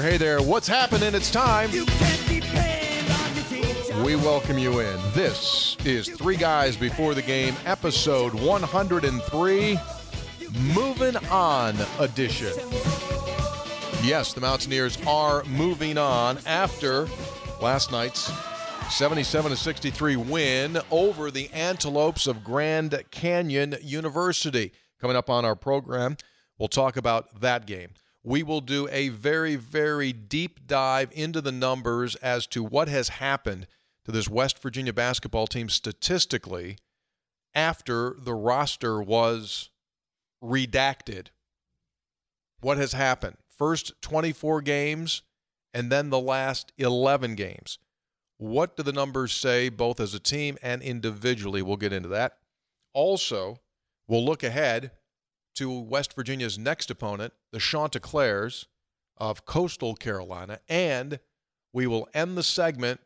there, hey there, what's happening? It's time. We welcome you in. This is Three Guys Before the Game, episode 103, Moving On edition. Yes, the Mountaineers are moving on after last night's 77 63 win over the Antelopes of Grand Canyon University. Coming up on our program, we'll talk about that game. We will do a very, very deep dive into the numbers as to what has happened to this West Virginia basketball team statistically after the roster was redacted. What has happened? First 24 games and then the last 11 games. What do the numbers say, both as a team and individually? We'll get into that. Also, we'll look ahead to West Virginia's next opponent, the Chanticleers of Coastal Carolina, and we will end the segment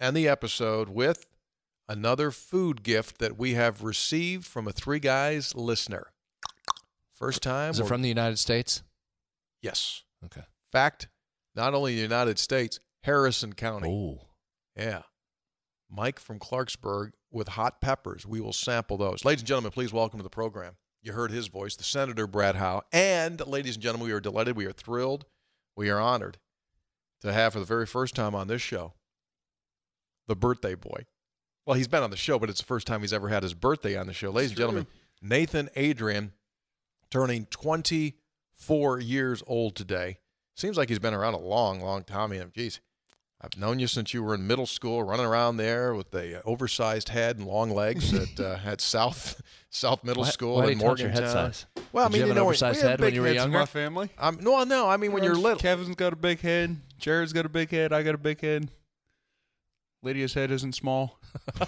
and the episode with another food gift that we have received from a Three Guys listener. First time. Is it from the United States? Yes. Okay. Fact, not only the United States, Harrison County. Oh. Yeah. Mike from Clarksburg with hot peppers. We will sample those. Ladies and gentlemen, please welcome to the program. You heard his voice, the Senator Brad Howe. And, ladies and gentlemen, we are delighted, we are thrilled, we are honored to have for the very first time on this show the birthday boy. Well, he's been on the show, but it's the first time he's ever had his birthday on the show. Ladies and gentlemen, Nathan Adrian turning 24 years old today. Seems like he's been around a long, long time. I geez, I've known you since you were in middle school, running around there with the oversized head and long legs at uh, at South South Middle Why- School why do in you touch Morgantown. head size? Well, I mean, you have an know, oversized we have head when big you were heads. younger? My family. Um, no, no. I mean, when you're little, Kevin's got a big head. Jared's got a big head. I got a big head. Lydia's head isn't small.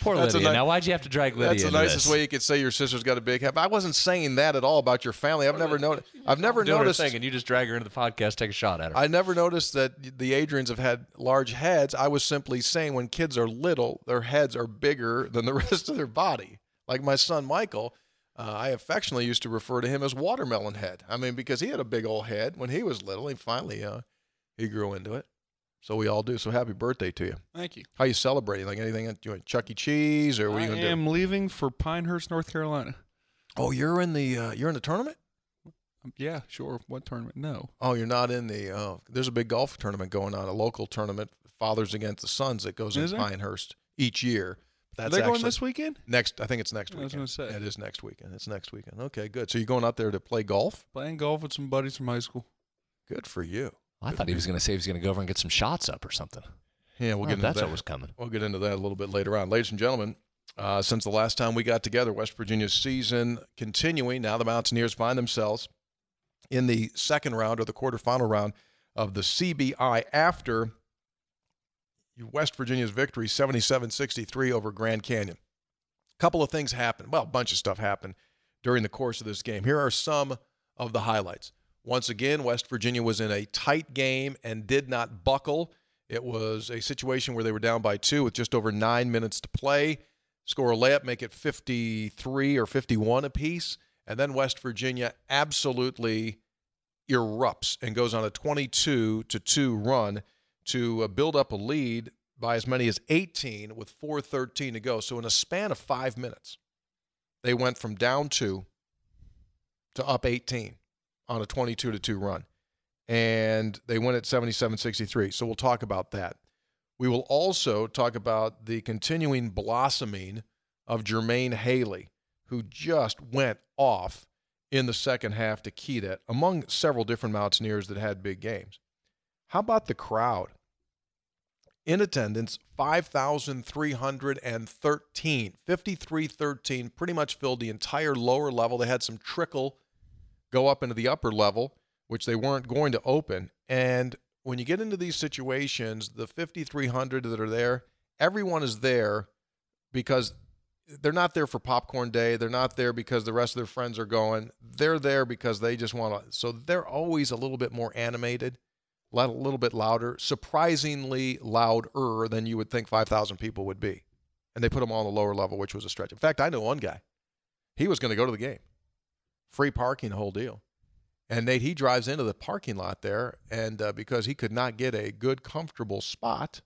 Poor That's Lydia. ni- now, why'd you have to drag Lydia That's the nicest this? way you could say your sister's got a big head. I wasn't saying that at all about your family. I've never noticed. I've never noticed. thing, and you just drag her into the podcast, take a shot at her. I never noticed that the Adrians have had large heads. I was simply saying when kids are little, their heads are bigger than the rest of their body. Like my son Michael, uh, I affectionately used to refer to him as watermelon head. I mean, because he had a big old head when he was little. He finally uh, he grew into it. So we all do. So happy birthday to you. Thank you. How you celebrating? Like anything? You want Chuck E. Cheese or what are I you gonna do? am leaving for Pinehurst, North Carolina. Oh, you're in the uh, you're in the tournament. Um, yeah, sure. What tournament? No. Oh, you're not in the. Oh, there's a big golf tournament going on, a local tournament, Fathers Against the Sons, that goes Is in there? Pinehurst each year. That's they going actually this weekend? next. I think it's next I was weekend. gonna say. Yeah, it is next weekend. It's next weekend. Okay, good. So you're going out there to play golf? Playing golf with some buddies from high school. Good for you. I thought he was going to say he was going to go over and get some shots up or something. Yeah, we'll Oh, get into that's that. what was coming. We'll get into that a little bit later on. Ladies and gentlemen, uh, since the last time we got together, West Virginia's season continuing. Now the Mountaineers find themselves in the second round or the quarterfinal round of the CBI after West Virginia's victory 77 63 over Grand Canyon. A couple of things happened. Well, a bunch of stuff happened during the course of this game. Here are some of the highlights. Once again, West Virginia was in a tight game and did not buckle. It was a situation where they were down by two with just over nine minutes to play. Score a layup, make it 53 or 51 apiece. And then West Virginia absolutely erupts and goes on a 22 to 2 run to uh, build up a lead by as many as 18 with 4:13 to go. So in a span of 5 minutes, they went from down 2 to up 18 on a 22 to 2 run. And they win at 77-63. So we'll talk about that. We will also talk about the continuing blossoming of Jermaine Haley, who just went off in the second half to Keita, among several different Mountaineers that had big games. How about the crowd? In attendance, 5,313, 5313, pretty much filled the entire lower level. They had some trickle go up into the upper level, which they weren't going to open. And when you get into these situations, the 5,300 that are there, everyone is there because they're not there for popcorn day. They're not there because the rest of their friends are going. They're there because they just want to. So they're always a little bit more animated, a little bit louder, surprisingly louder than you would think 5,000 people would be. And they put them on the lower level, which was a stretch. In fact, I know one guy. He was going to go to the game, free parking, the whole deal. And Nate, he drives into the parking lot there, and uh, because he could not get a good, comfortable spot,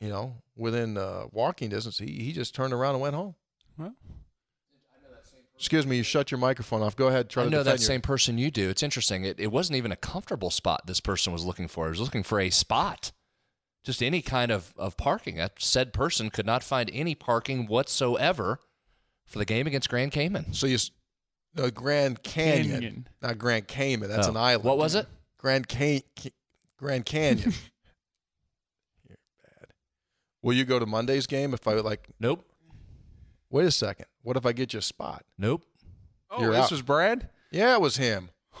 you know, within uh, walking distance, he, he just turned around and went home. Well. Excuse me, you shut your microphone off. Go ahead. Try I know defend that your- same person you do. It's interesting. It, it wasn't even a comfortable spot this person was looking for. He was looking for a spot, just any kind of, of parking. That said person could not find any parking whatsoever for the game against Grand Cayman. So you, s- no, Grand Canyon, Canyon. not Grand Cayman. That's Oh. an island. What was it? Grand Can- Ca- Grand Canyon. You're bad. Will you go to Monday's game if I like? Nope. Wait a second. What if I get you a spot? Nope. Oh, You're this out. was Brad. Yeah, it was him.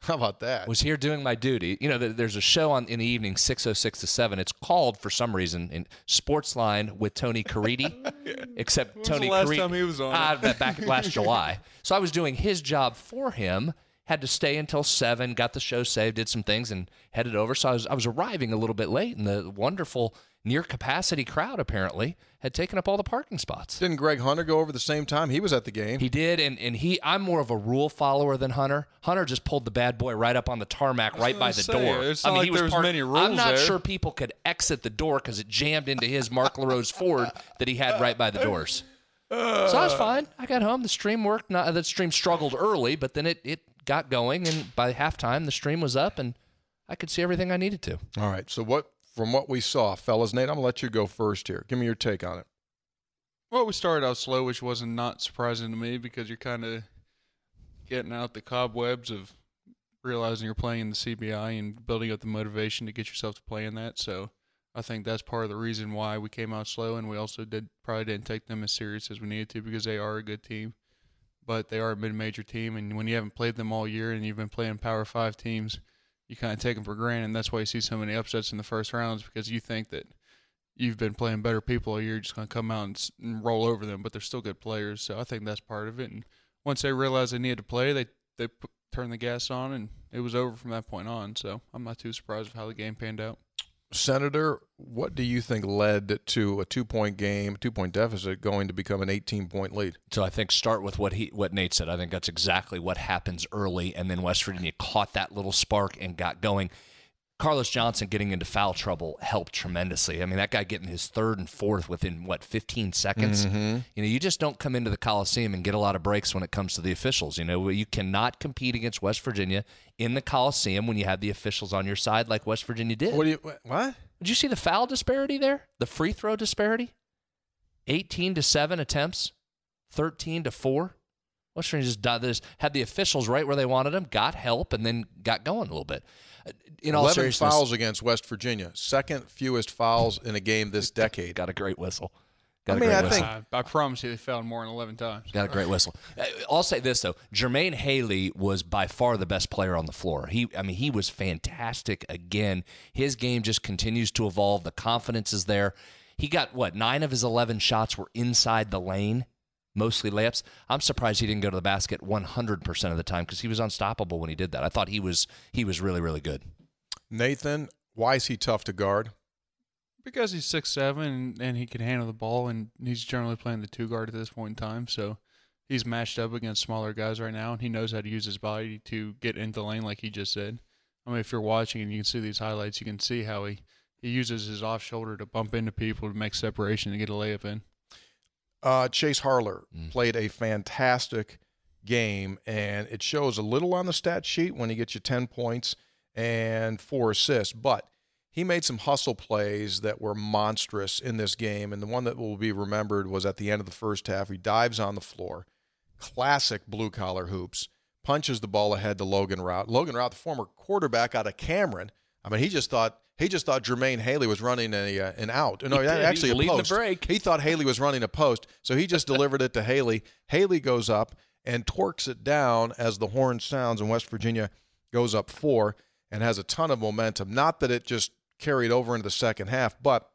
How about that? was here doing my duty. You know, there's a show on in the evening, six oh six to seven. It's called for some reason in Sportsline with Tony Caridi. except When was the Tony last Caridi time he was on ah, it? Ba- back last July. So I was doing his job for him. Had to stay until seven. Got the show saved. Did some things and headed over. So I was I was arriving a little bit late, and the wonderful near capacity crowd apparently had taken up all the parking spots. Didn't Greg Hunter go over the same time? He was at the game. He did, and, and he. I'm more of a rule follower than Hunter. Hunter just pulled the bad boy right up on the tarmac, right by the say, door. it's I mean, like he was parked- many I'm not there. sure people could exit the door because it jammed into his Mark LaRose Ford that he had right by the doors. So I was fine. I got home. The stream worked. Not, the stream struggled early, but then it it got going, and by halftime the stream was up, and I could see everything I needed to. All right. So what from what we saw, fellas, Nate, I'm gonna let you go first here. Give me your take on it. Well, we started out slow, which wasn't not surprising to me because you're kind of getting out the cobwebs of realizing you're playing in the CBI and building up the motivation to get yourself to play in that. So I think that's part of the reason why we came out slow, and we also did probably didn't take them as serious as we needed to because they are a good team, but they are a mid-major team, and when you haven't played them all year and you've been playing Power Five teams, you kind of take them for granted. And that's why you see so many upsets in the first rounds because you think that you've been playing better people you're just going to come out and, and roll over them, but they're still good players. So I think that's part of it. And once they realized they needed to play, they they p- turned the gas on, and it was over from that point on. So I'm not too surprised with how the game panned out. Senator, what do you think led to a two point game, two point deficit going to become an 18 point lead? So I think start with what he what Nate said. I think that's exactly what happens early, and then West Virginia caught that little spark and got going. Carlos Johnson getting into foul trouble helped tremendously. I mean, that guy getting his third and fourth within what 15 seconds. Mm-hmm. You know, you just don't come into the Coliseum and get a lot of breaks when it comes to the officials. You know, you cannot compete against West Virginia in the Coliseum when you have the officials on your side like West Virginia did. What do you what? Did you see the foul disparity there? The free throw disparity? 18 to 7 attempts, 13 to 4. West Virginia just had the officials right where they wanted them, got help, and then got going a little bit. In all 11 seriousness, fouls against West Virginia, second fewest fouls in a game this decade. got a great whistle. Got I a mean, great I whistle. think- I, I promise you, they fouled more than 11 times. Got a great whistle. Uh, I'll say this though: Jermaine Haley was by far the best player on the floor. He, I mean, he was fantastic again. His game just continues to evolve. The confidence is there. He got what nine of his eleven shots were inside the lane, mostly layups. I'm surprised he didn't go to the basket 100 percent of the time because he was unstoppable when he did that. I thought he was he was really really good. Nathan, why is he tough to guard? Because he's six seven and, and he can handle the ball, and he's generally playing the two guard at this point in time. So he's matched up against smaller guys right now, and he knows how to use his body to get into the lane, like he just said. I mean, if you're watching and you can see these highlights, you can see how he, he uses his off shoulder to bump into people to make separation and get a layup in. Uh, Chase Harler Mm. played a fantastic game, and it shows a little on the stat sheet when he gets you 10 points and four assists, but he made some hustle plays that were monstrous in this game. And the one that will be remembered was at the end of the first half. He dives on the floor, classic blue collar hoops, punches the ball ahead to Logan Routt. Logan Routt, the former quarterback out of Cameron, I mean, he just thought. He just thought Jermaine Haley was running a, uh, an out. No, He actually a post. He thought Haley was running a post, so he just delivered it to Haley. Haley goes up and torques it down as the horn sounds, and West Virginia goes up four and has a ton of momentum. Not that it just carried over into the second half, but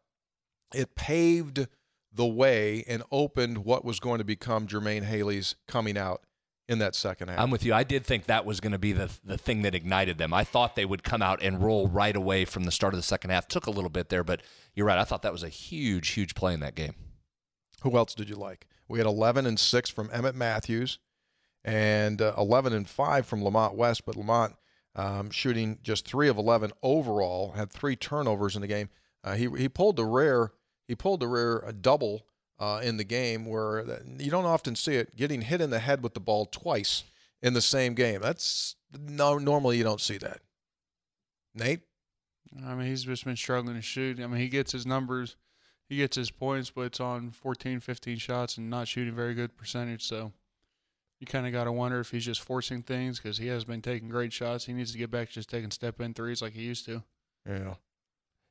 it paved the way and opened what was going to become Jermaine Haley's coming out in that second half. I'm with you. I did think that was going to be the the thing that ignited them. I thought they would come out and roll right away from the start of the second half. Took a little bit there, but you're right. I thought that was a huge, huge play in that game. Who else did you like? We had 11 and 6 from Emmett Matthews, and uh, 11 and 5 from Lamont West, but Lamont um, shooting just 3 of 11 overall, had three turnovers in the game. Uh, he, he pulled the rare he pulled the rare a double uh, in the game where you don't often see it getting hit in the head with the ball twice in the same game. That's no normally you don't see that. Nate, I mean, he's just been struggling to shoot. I mean, he gets his numbers, he gets his points, but it's on 14, 15 shots and not shooting very good percentage. So you kind of got to wonder if he's just forcing things because he has been taking great shots. He needs to get back to just taking step in threes like he used to. Yeah.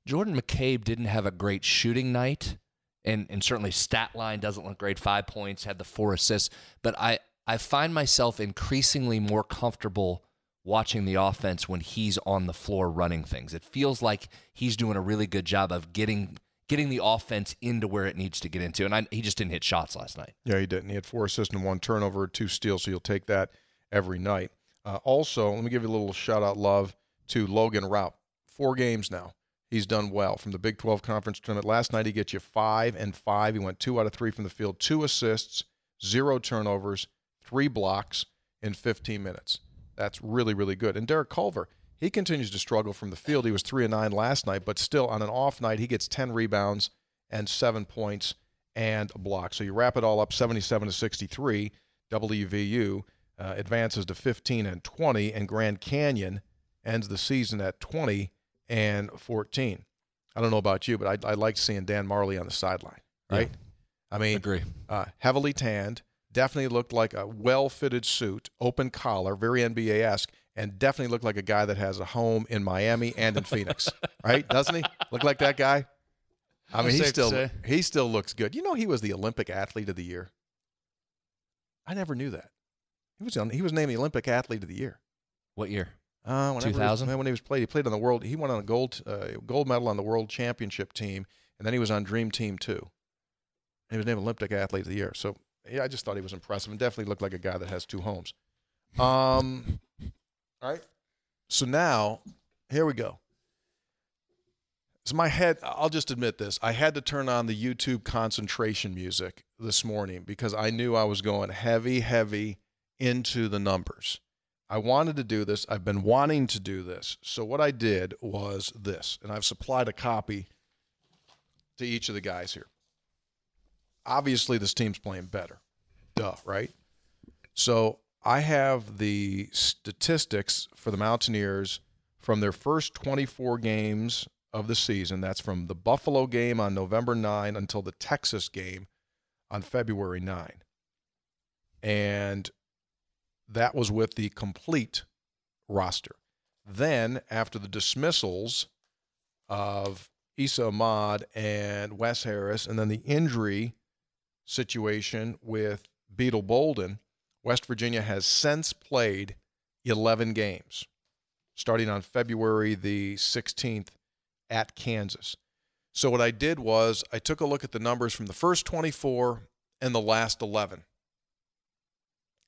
Jordan McCabe didn't have a great shooting night, and and certainly stat line doesn't look great. Five points, had the four assists, but I I find myself increasingly more comfortable watching the offense when he's on the floor running things. It feels like he's doing a really good job of getting getting the offense into where it needs to get into. And I, he just didn't hit shots last night. Yeah, he didn't. He had four assists and one turnover, two steals, so you'll take that every night. Uh, also, let me give you a little shout out love to Logan Routt. Four games now. He's done well from the Big 12 Conference Tournament. Last night, he gets you five and five. He went two out of three from the field, two assists, zero turnovers, three blocks in 15 minutes. That's really, really good. And Derek Culver, he continues to struggle from the field. He was three and nine last night, but still on an off night, he gets 10 rebounds and seven points and a block. So you wrap it all up 77 to 63. WVU uh, advances to 15 and 20, and Grand Canyon ends the season at 20 and 14. I don't know about you, but I, I like seeing Dan Majerle on the sideline, right? Yeah. I mean, agree. Uh, heavily tanned, definitely looked like a well-fitted suit, open collar, very NBA esque, and definitely looked like a guy that has a home in Miami and in Phoenix, right? Doesn't he look like that guy? I mean, he still he still looks good. You know, he was the Olympic athlete of the year. I never knew that. He was on, he was named the Olympic athlete of the year. What year? Uh, Two thousand. When he was played, he played on the world. He won on a gold uh, gold medal on the world championship team, and then he was on Dream Team too. He was named Olympic athlete of the year. So yeah, I just thought he was impressive and definitely looked like a guy that has two homes. Um, right. So now, here we go. So my head, I'll just admit this. I had to turn on the YouTube concentration music this morning because I knew I was going heavy, heavy into the numbers. I wanted to do this. I've been wanting to do this. So what I did was this, and I've supplied a copy to each of the guys here. Obviously, this team's playing better. Duh, right? So I have the statistics for the Mountaineers from their first 24 games of the season. That's from the Buffalo game on November 9 until the Texas game on February 9. And that was with the complete roster. Then, after the dismissals of Esa Ahmad and Wes Harris, and then the injury situation with Beetle Bolden, West Virginia has since played 11 games, starting on February the 16th at Kansas. So, what I did was I took a look at the numbers from the first 24 and the last 11.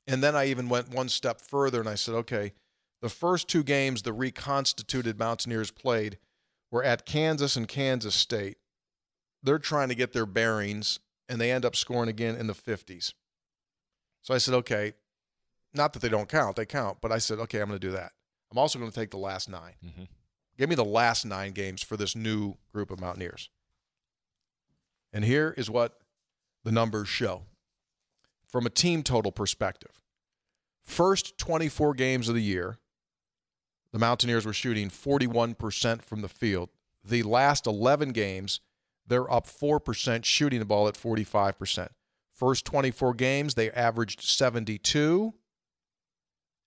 And then I even went one step further and I said, okay, the first two games the reconstituted Mountaineers played were at Kansas and Kansas State. They're trying to get their bearings, and they end up scoring again in the 50s. So I said, okay, not that they don't count, they count, but I said, okay, I'm going to do that. I'm also going to take the last 9 mm-hmm. Give me the last nine games for this new group of Mountaineers. And here is what the numbers show from a team total perspective. First 24 games of the year, the Mountaineers were shooting 41% from the field. The last 11 games, they're up 4% shooting the ball at 45%. First 24 games, they averaged 72.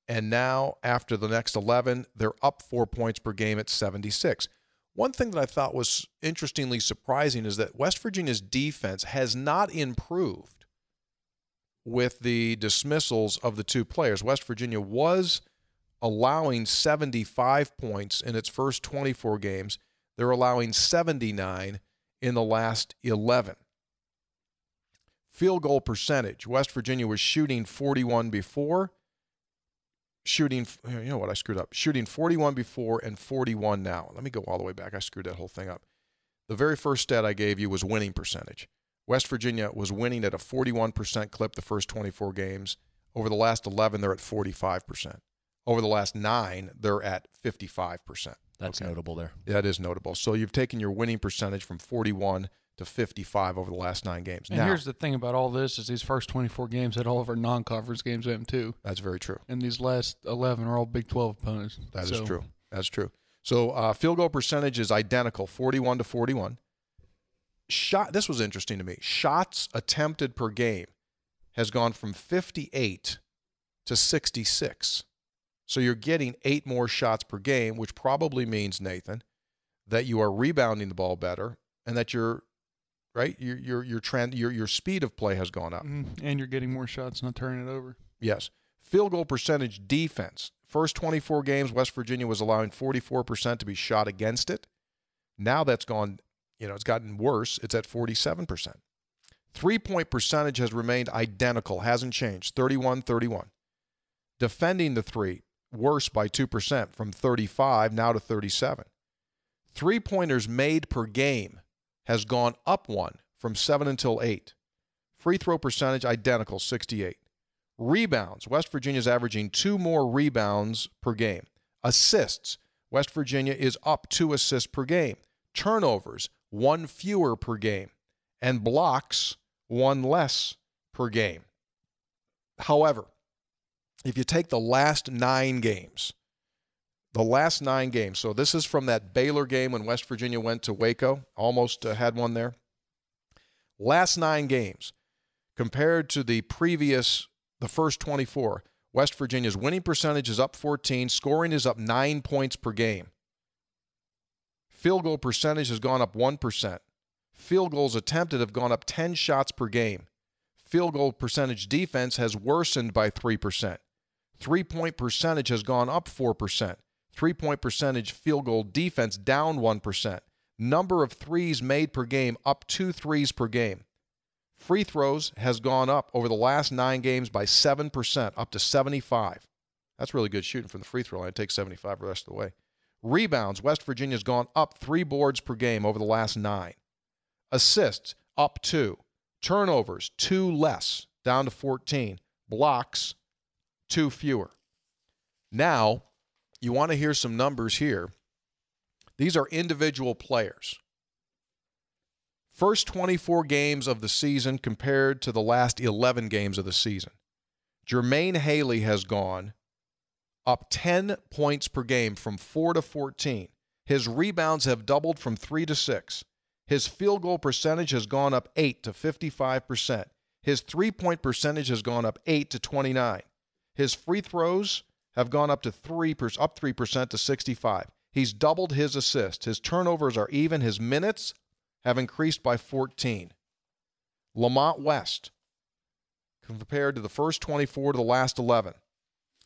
And now, after the next 11, they're up four points per game at 76. One thing that I thought was interestingly surprising is that West Virginia's defense has not improved with the dismissals of the two players. West Virginia was allowing 75 points in its first 24 games, they're allowing 79 in the last 11 field goal percentage. West Virginia was shooting 41 before, shooting, you know what, I screwed up. Shooting 41 before and 41 now. Let me go all the way back. I screwed that whole thing up. The very first stat I gave you was winning percentage. West Virginia was winning at a 41% clip the first 24 games, Over the last 11, they're at 45%. Over the last nine, they're at 55%. That's Okay. notable there. That is notable. So you've taken your winning percentage from 41 to 55 over the last nine games. And now, here's the thing about all this is these first 24 games had all of our non-conference games in them too, that's very true. and these last 11 are all Big 12 opponents. That is So, true. That's true. So uh, field goal percentage is identical, 41 to 41. Shot. This was interesting to me. Shots attempted per game has gone from 58 to 66. So you're getting eight more shots per game, which probably means Nathan that you are rebounding the ball better and that your right your your your trend your your speed of play has gone up. Mhm. And you're getting more shots, not turning it over. Yes. Field goal percentage defense. First 24 games, West Virginia was allowing 44% to be shot against it. Now that's gone, you know, it's gotten worse. It's at 47%. Three point percentage has remained identical, hasn't changed 31 31. Defending the three, worse by 2% from 35 now to 37. Three pointers made per game has gone up one from 7 until 8. Free throw percentage identical 68. Rebounds. West Virginia's averaging two more rebounds per game. Assists. West Virginia is up two assists per game. Turnovers, one fewer per game. And blocks, one less per game. However, if you take the last nine games, the last nine games, so this is from that Baylor game when West Virginia went to Waco, almost uh, had one there. Last nine games, compared to the previous the first 24 west virginia's winning percentage is up 14 scoring is up 9 points per game. Field goal percentage has gone up 1% field goals attempted have gone up 10 shots per game. Field goal percentage defense has worsened by 3% three point percentage has gone up 4% three point percentage field goal defense down 1% number of threes made per game up two threes per game Free throws has gone up over the last nine games by 7%, up to 75. That's really good shooting from the free throw line. Take 75 the rest of the way. Rebounds, West Virginia's gone up three boards per game over the last nine. Assists, up two. Turnovers, two less, down to 14. Blocks, two fewer. Now, you want to hear some numbers here. These are individual players. First 24 games of the season compared to the last 11 games of the season. Jermaine Haley has gone up 10 points per game from 4 to 14. His rebounds have doubled from 3 to 6. His field goal percentage has gone up 8 to 55%. His three point percentage has gone up 8 to 29. His free throws have gone up to 3 up 3% to 65. He's doubled his assists. His turnovers are even. His minutes have increased by 14. Lamont West, compared to the first 24 to the last 11,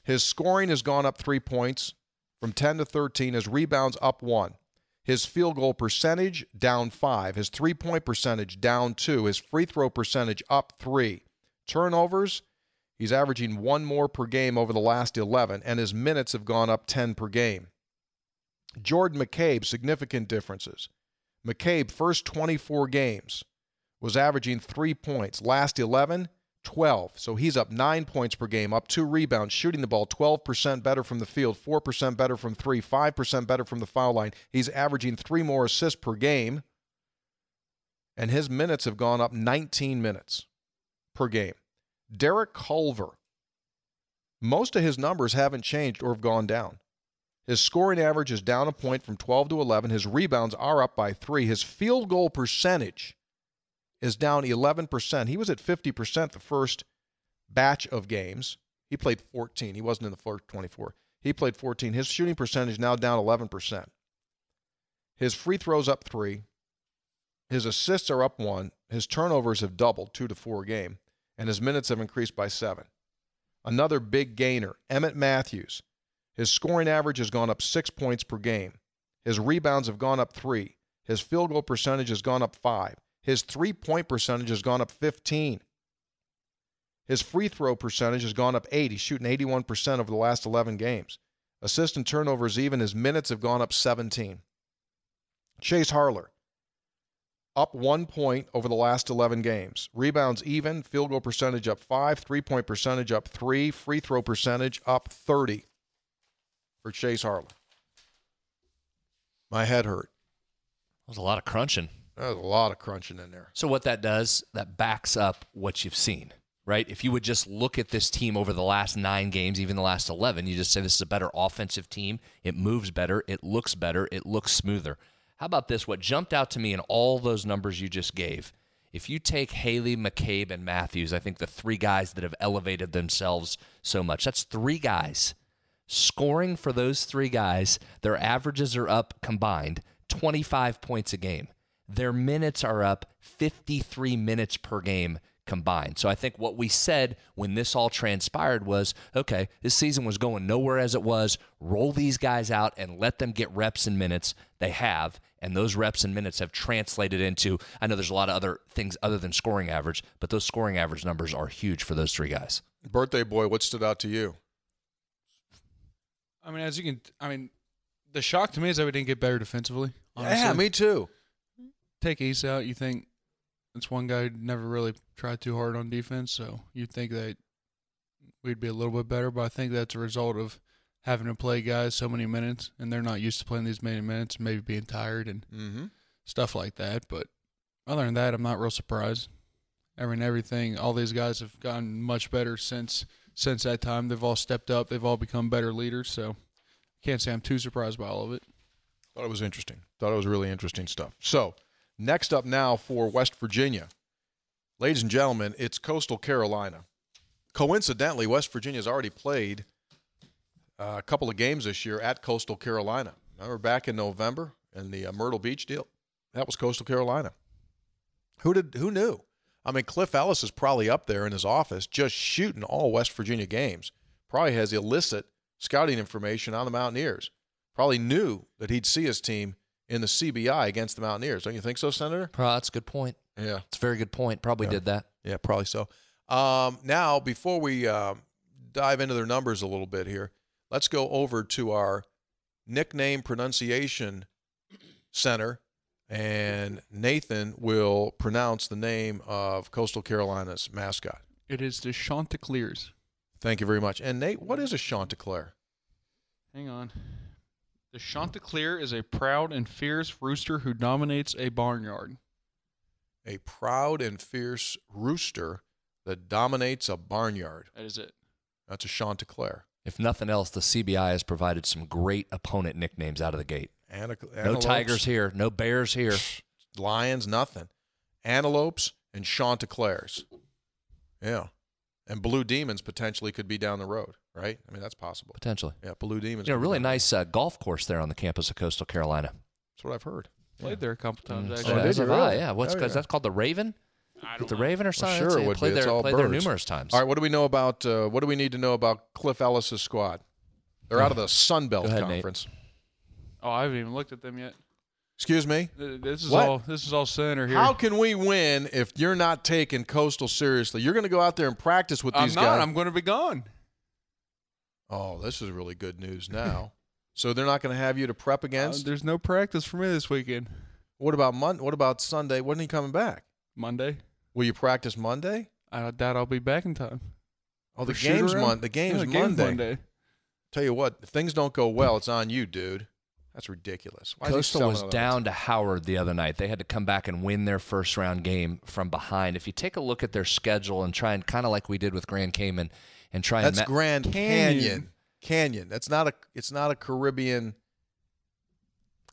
his scoring has gone up three points from 10 to 13. His rebounds up one. His field goal percentage down five. His three point percentage down two. His free throw percentage up three. Turnovers, he's averaging one more per game over the last 11, and his minutes have gone up 10 per game. Jordan McCabe, significant differences. McCabe, first 24 games, was averaging three points. Last 11, 12. So he's up nine points per game, up two rebounds, shooting the ball 12% better from the field, 4% better from three, 5% better from the foul line. He's averaging three more assists per game, and his minutes have gone up 19 minutes per game. Derek Culver, most of his numbers haven't changed or have gone down. His scoring average is down a point from 12 to 11. His rebounds are up by three. His field goal percentage is down 11%. He was at 50% the first batch of games. He played 14. He wasn't in the first 24. He played 14. His shooting percentage now down 11%. His free throws up three. His assists are up one. His turnovers have doubled, two to four game. And his minutes have increased by seven. Another big gainer, Emmett Matthews. His scoring average has gone up six points per game. His rebounds have gone up three. His field goal percentage has gone up five. His three point percentage has gone up 15. His free throw percentage has gone up eight. He's shooting 81% over the last 11 games. Assist and turnovers even. His minutes have gone up 17. Chase Harler. Up one point over the last 11 games. Rebounds even, field goal percentage up five, three point percentage up three, free throw percentage up 30 for Chase Harler. My head hurt. That was a lot of crunching. There's a lot of crunching in there. So what that does, that backs up what you've seen, right? If you would just look at this team over the last nine games, even the last eleven, you just say this is a better offensive team. It moves better. It looks better. It looks smoother. How about this? What jumped out to me in all those numbers you just gave, if you take Haley, McCabe, and Matthews, I think the three guys that have elevated themselves so much, that's three guys. Scoring for those three guys, their averages are up combined 25 points a game. Their minutes are up 53 minutes per game combined. So I think what we said when this all transpired was okay, this season was going nowhere as it was. Roll these guys out and let them get reps and minutes. They have, and those reps and minutes have translated into. I know there's a lot of other things other than scoring average, but those scoring average numbers are huge for those three guys. Birthday boy, what stood out to you? I mean, as you can, I mean, the shock to me is that we didn't get better defensively. Honestly. Yeah, me too. Take Ace out, you think it's one guy never really tried too hard on defense, so you'd think that we'd be a little bit better. But I think that's a result of having to play guys so many minutes, and they're not used to playing these many minutes, and maybe being tired and Mm-hmm. stuff like that. But other than that, I'm not real surprised. I mean, everything. All these guys have gotten much better since since that time. They've all stepped up. They've all become better leaders. So can't say I'm too surprised by all of it. Thought it was interesting. Thought it was really interesting stuff. So, next up now for West Virginia. Ladies and gentlemen, it's Coastal Carolina. Coincidentally, West Virginia's already played uh, a couple of games this year at Coastal Carolina. Remember back in November in the uh, Myrtle Beach deal? That was Coastal Carolina. Who did who knew? I mean, Cliff Ellis is probably up there in his office just shooting all West Virginia games. Probably has illicit scouting information on the Mountaineers. Probably knew that he'd see his team in the CBI against the Mountaineers. Don't you think so, Senator? Oh, that's a good point. Yeah. It's a very good point. Probably Yeah. did that. Yeah, probably so. Um, now, before we um, dive into their numbers a little bit here, let's go over to our nickname pronunciation center, and Nathan will pronounce the name of Coastal Carolina's mascot. It is the Chanticleers. Thank you very much. And Nate, what is a Chanticleer? Hang on. The Chanticleer is a proud and fierce rooster who dominates a barnyard. A proud and fierce rooster that dominates a barnyard. That is it. That's a Chanticleer. If nothing else, the CBI has provided some great opponent nicknames out of the gate. Anna- No tigers here, no bears here. lions, nothing. Antelopes and chanticleers. Yeah. And blue demons potentially could be down the road, right? I mean, that's possible. Potentially. Yeah, blue demons. You know, really down the road. nice uh, golf course there on the campus of Coastal Carolina. That's what I've heard. Played there a couple times Mm, actually. Oh, did as you have I, really? Yeah. What's Oh, cause yeah. that's called the Raven? I The don't know. Raven or Well, something? sure it Yeah, would be. played It's all played there birds. numerous times. All right, what do we know about uh, what do we need to know about Cliff Ellis's squad? They're out of the Sun Belt Go ahead, Nate. Conference. Oh, I haven't even looked at them yet. Excuse me. This is What? all. This is all center here. How can we win if you're not taking Coastal seriously? You're going to go out there and practice with these guys. I'm these not. guys. I'm going to be gone. Oh, this is really good news now. so they're not going to have you to prep Uh, against. there's no practice for me this weekend. what about Mon- What about Sunday? When are you coming back? Monday. Will you practice Monday? I doubt I'll be back in time. Oh, the game's shoot-around? Mon. The game's Yeah, the game's Monday. Monday. Tell you what, if things don't go well, it's on you, dude. That's ridiculous. Why is he Coastal selling was down to Howard the other night. They had to come back and win their first round game from behind. If you take a look at their schedule and try and kind of like we did with Grand Cayman and try That's and ma- Grand Canyon. Canyon. Canyon. That's not a. It's not a Caribbean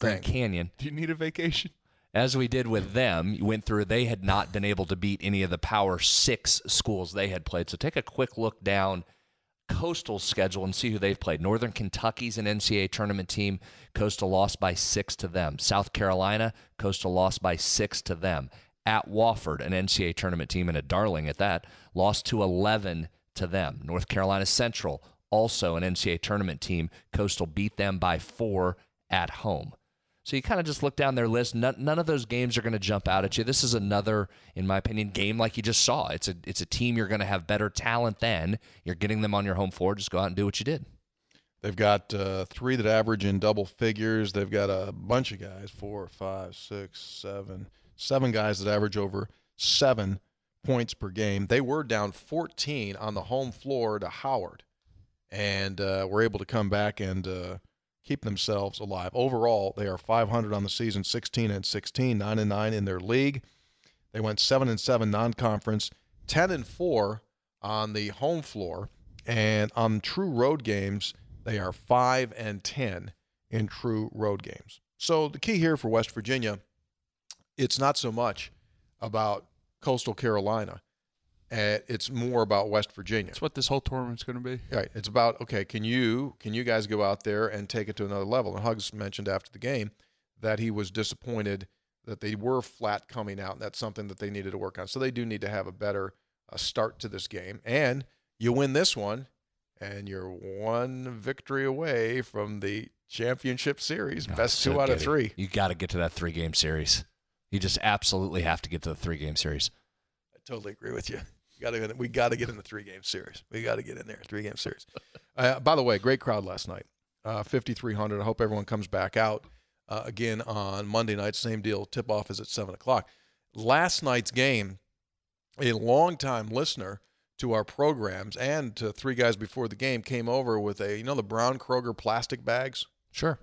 Grand thing. Canyon, Do you need a vacation? as we did with them, you went through. They had not been able to beat any of the Power Six schools they had played. So take a quick look down Coastal schedule and see who they've played. Northern Kentucky's an NCAA tournament team. Coastal lost by six to them. South Carolina, Coastal lost by six to them. At Wofford, an NCAA tournament team and a darling at that, lost to 11 to them. North Carolina Central, also an NCAA tournament team. Coastal beat them by four at home. So you kind of just look down their list. None, none of those games are going to jump out at you. This is another, in my opinion, game like you just saw. It's a it's a team you're going to have better talent than. You're getting them on your home floor. Just go out and do what you did. They've got uh, three that average in double figures. They've got a bunch of guys four, five, six, seven, seven guys that average over seven points per game. They were down 14 on the home floor to Howard, and uh, were able to come back and uh, keep themselves alive. Overall, they are 500 on the season, 16 and 16, 9 and 9 in their league. They went 7 and 7 non-conference, 10 and 4 on the home floor, and on true road games, they are 5 and 10 in true road games. So the key here for West Virginia, it's not so much about Coastal Carolina. Uh, it's more about West Virginia. That's what this whole tournament's going to be. Right. It's about okay. Can you can you guys go out there and take it to another level? And Hugs mentioned after the game that he was disappointed that they were flat coming out. And that's something that they needed to work on. So they do need to have a better uh, start to this game. And you win this one, and you're one victory away from the championship series. Oh, Best so two out of giddy. three. You got to get to that three game series. You just absolutely have to get to the three game series. I totally agree with you. Got to we got to get in the three game series. We got to get in there three game series. Uh, by the way, great crowd last night. Uh, 5,300. I hope everyone comes back out uh, again on Monday night. Same deal. Tip off is at seven o'clock. Last night's game, a longtime listener to our programs and to three guys before the game came over with a you know the brown Kroger plastic bags. Sure.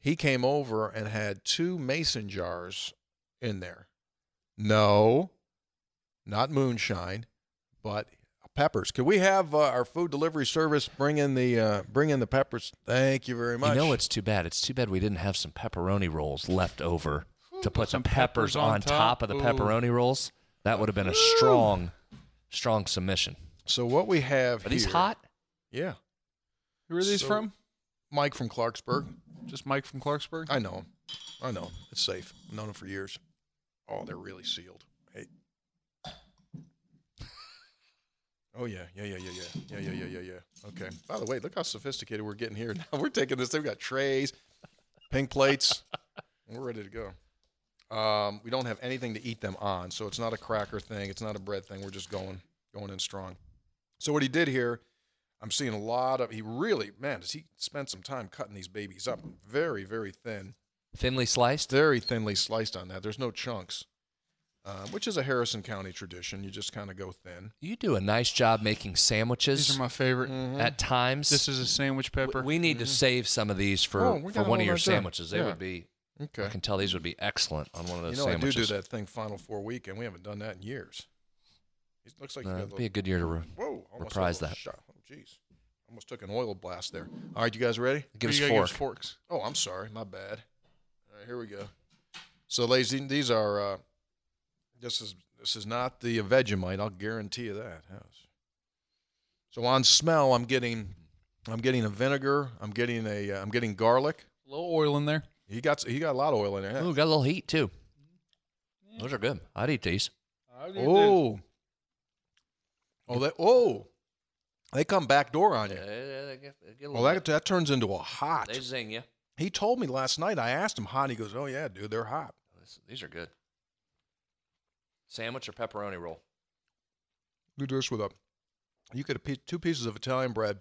He came over and had two mason jars in there. No, not moonshine, but peppers. Could we have uh, our food delivery service bring in the uh, bring in the peppers? Thank you very much. You know it's too bad? It's too bad we didn't have some pepperoni rolls left over to put some some peppers, peppers on, on top. top. of the Ooh. pepperoni rolls. That would have been a strong, strong submission. So what we have Are these here- hot? Yeah, Who are these So- from? Mike from Clarksburg. Just Mike from Clarksburg? I know him. I know him. It's safe. I've known him for years. Oh, they're really sealed. Hey. Oh yeah, yeah, yeah, yeah, yeah, yeah, yeah, yeah, yeah, yeah. Okay. By the way, look how sophisticated we're getting here. Now we're taking this. We've got trays, pink plates. We're ready to go. Um, we don't have anything to eat them on, so it's not a cracker thing. It's not a bread thing. We're just going, going in strong. So what he did here, I'm seeing a lot of. He really, man, does he spend some time cutting these babies up? Very, very thin Thinly sliced? very thinly sliced on that. There's no chunks, uh, which is a Harrison County tradition. You just kind of go thin. You do a nice job making sandwiches. These are my favorite. at times. This is a sandwich pepper. we need to save some of these for, Oh, we for got one one of your right there. sandwiches. They Yeah. would be. I Okay. can tell these would be excellent on one of those You those know, I do do that thing Final Four weekend. We haven't done that in years. It looks like you Uh, got a it'd little, be a good year to. Re- whoa, almost reprise had a little that. Shot. Oh, jeez. Almost took an oil blast there. All right, you guys ready? give us You gotta fork. forks. Oh, I'm sorry. My bad. All right, here we go. So, ladies, these are. Uh, this is this is not the Vegemite. I'll guarantee you that. Yes. So on smell, I'm getting, I'm getting a vinegar. I'm getting a. Uh, I'm getting garlic. A little oil in there. He got he got a lot of oil in there. Ooh, got a little heat too. Those are good. I'd eat these. Oh. Oh, they oh, they come back door on you. Well, that that turns into a hot. They zing you. He told me last night. I asked him hot. and He goes, "Oh yeah, dude, they're hot." These are good. Sandwich or pepperoni roll? Do this with a. You could have piece, two pieces of Italian bread,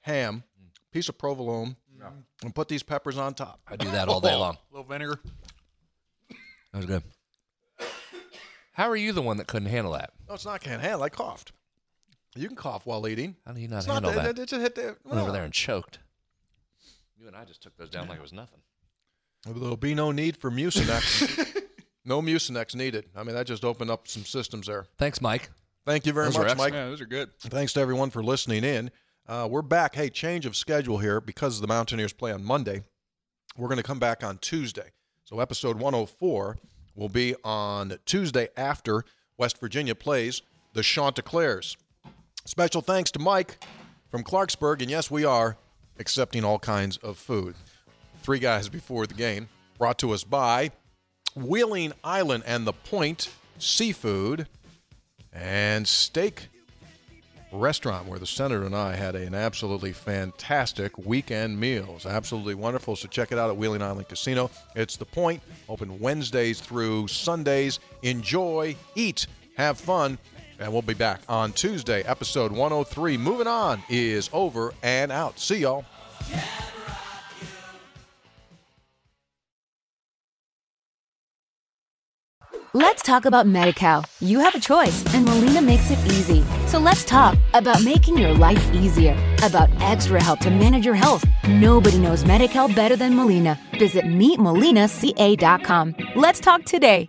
ham, mm. piece of provolone, and put these peppers on top. I do that all day oh, long. A little vinegar. That was good. How are you the one that couldn't handle that? No, it's not can't handle. I coughed. You can cough while eating. How do you not It's handle not that? It just hit the. Went over there and choked. You and I just took those down like it was nothing. There'll be no need for Mucinex. no Mucinex needed. I mean, that just opened up some systems there. Thanks, Mike. Thank you very Those much, Mike. Yeah, those are good. Thanks to everyone for listening in. Uh, we're back. Hey, change of schedule here because the Mountaineers play on Monday. We're going to come back on Tuesday. So episode 104 will be on Tuesday after West Virginia plays the Chanticleers. Special thanks to Mike from Clarksburg. And yes, we are accepting all kinds of food. Three guys before the game, brought to us by Wheeling Island and the Point Seafood and Steak Restaurant, where the Senator and I had an absolutely fantastic weekend meal. It was absolutely wonderful. So check it out at Wheeling Island Casino. It's the point, open Wednesdays through Sundays. Enjoy, eat, have fun. And we'll be back on Tuesday. Episode 103, Moving On, is over and out. See y'all. Let's talk about MediCal. You have a choice, and Molina makes it easy. So let's talk about making your life easier, about extra help to manage your health. Nobody knows MediCal better than Molina. Visit meetmolinaca.com. Let's talk today.